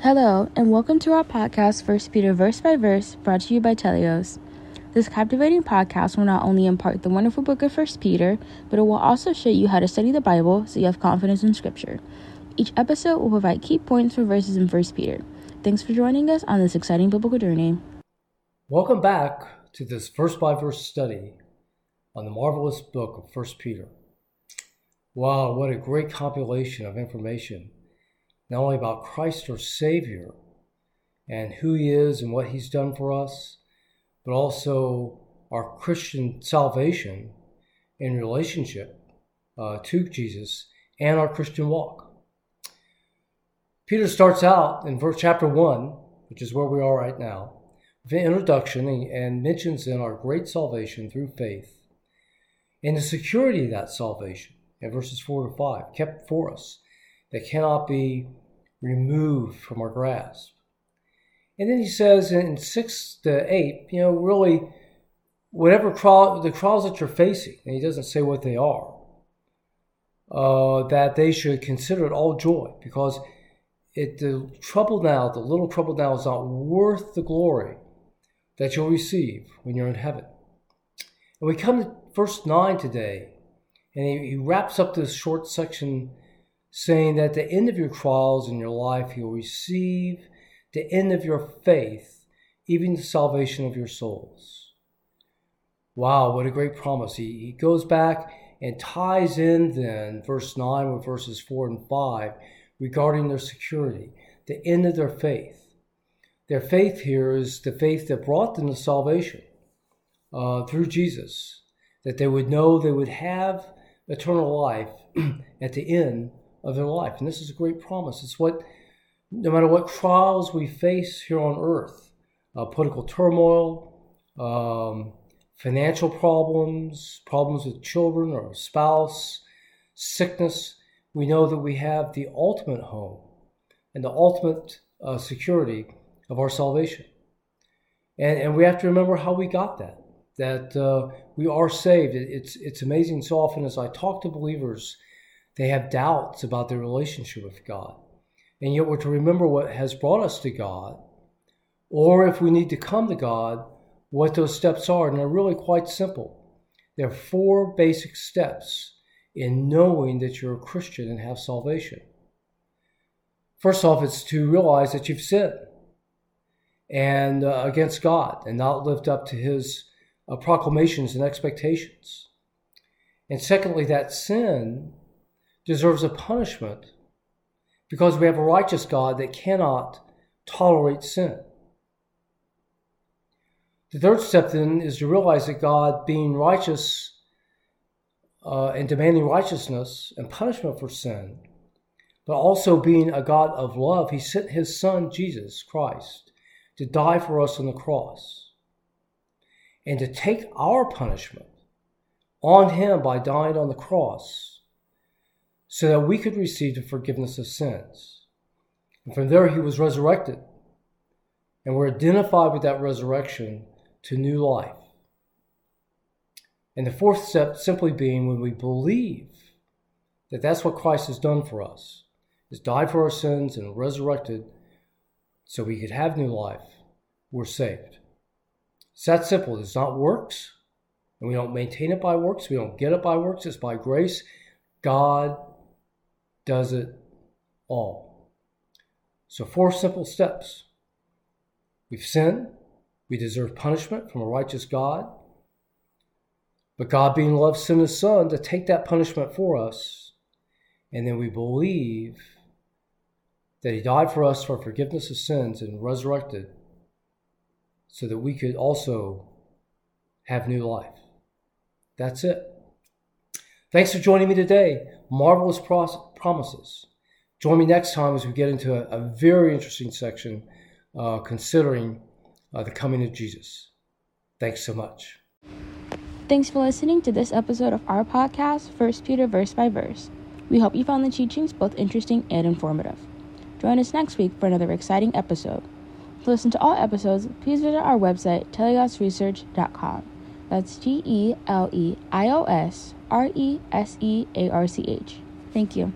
Hello, and welcome to our podcast, First Peter Verse by Verse, brought to you by Teleios. This captivating podcast will not only impart the wonderful book of First Peter, but it will also show you how to study the Bible so you have confidence in Scripture. Each episode will provide key points for verses in First Peter. Thanks for joining us on this exciting biblical journey. Welcome back to this verse by verse study on the marvelous book of First Peter. Wow, what a great compilation of information not only about Christ our Savior and who He is and what He's done for us, but also our Christian salvation in relationship uh, to Jesus and our Christian walk. Peter starts out in verse chapter 1, which is where we are right now, with an introduction and mentions in our great salvation through faith and the security of that salvation in verses 4 to 5, kept for us that cannot be removed from our grasp. And then he says in 6 to 8, you know, really, whatever the trials that you're facing, and he doesn't say what they are, uh, that they should consider it all joy because it, the trouble now, the little trouble now, is not worth the glory that you'll receive when you're in heaven. And we come to verse 9 today, and he, he wraps up this short section saying that at the end of your trials in your life, you'll receive the end of your faith, even the salvation of your souls. Wow, what a great promise. He, he goes back and ties in then verse 9 with verses 4 and 5 regarding their security, the end of their faith. Their faith here is the faith that brought them to salvation uh, through Jesus, that they would know they would have eternal life at the end of their life. And this is a great promise. It's what, no matter what trials we face here on earth, uh, political turmoil, um, financial problems, problems with children or spouse, sickness, we know that we have the ultimate home and the ultimate uh, security of our salvation. And, and we have to remember how we got that, that uh, we are saved. It's, it's amazing so often as I talk to believers they have doubts about their relationship with God. And yet we're to remember what has brought us to God, or if we need to come to God, what those steps are. And they're really quite simple. There are four basic steps in knowing that you're a Christian and have salvation. First off, it's to realize that you've sinned and uh, against God and not lived up to his uh, proclamations and expectations. And secondly, that sin deserves a punishment because we have a righteous God that cannot tolerate sin. The third step then is to realize that God, being righteous uh, and demanding righteousness and punishment for sin, but also being a God of love, He sent His Son, Jesus Christ, to die for us on the cross and to take our punishment on Him by dying on the cross so that we could receive the forgiveness of sins. And from there, he was resurrected. And we're identified with that resurrection to new life. And the fourth step simply being when we believe that that's what Christ has done for us, is died for our sins and resurrected so we could have new life, we're saved. It's that simple. It's not works, and we don't maintain it by works. We don't get it by works. It's by grace. God does it all. So, four simple steps. We've sinned, we deserve punishment from a righteous God. But God, being love, sent His Son to take that punishment for us. And then we believe that He died for us for forgiveness of sins and resurrected so that we could also have new life. That's it. Thanks for joining me today. Marvelous pros- promises. Join me next time as we get into a, a very interesting section uh, considering uh, the coming of Jesus. Thanks so much. Thanks for listening to this episode of our podcast, First Peter Verse by Verse. We hope you found the teachings both interesting and informative. Join us next week for another exciting episode. To listen to all episodes, please visit our website, teleiosresearch.com. That's T E L E I O S R E S E A R C H. Thank you.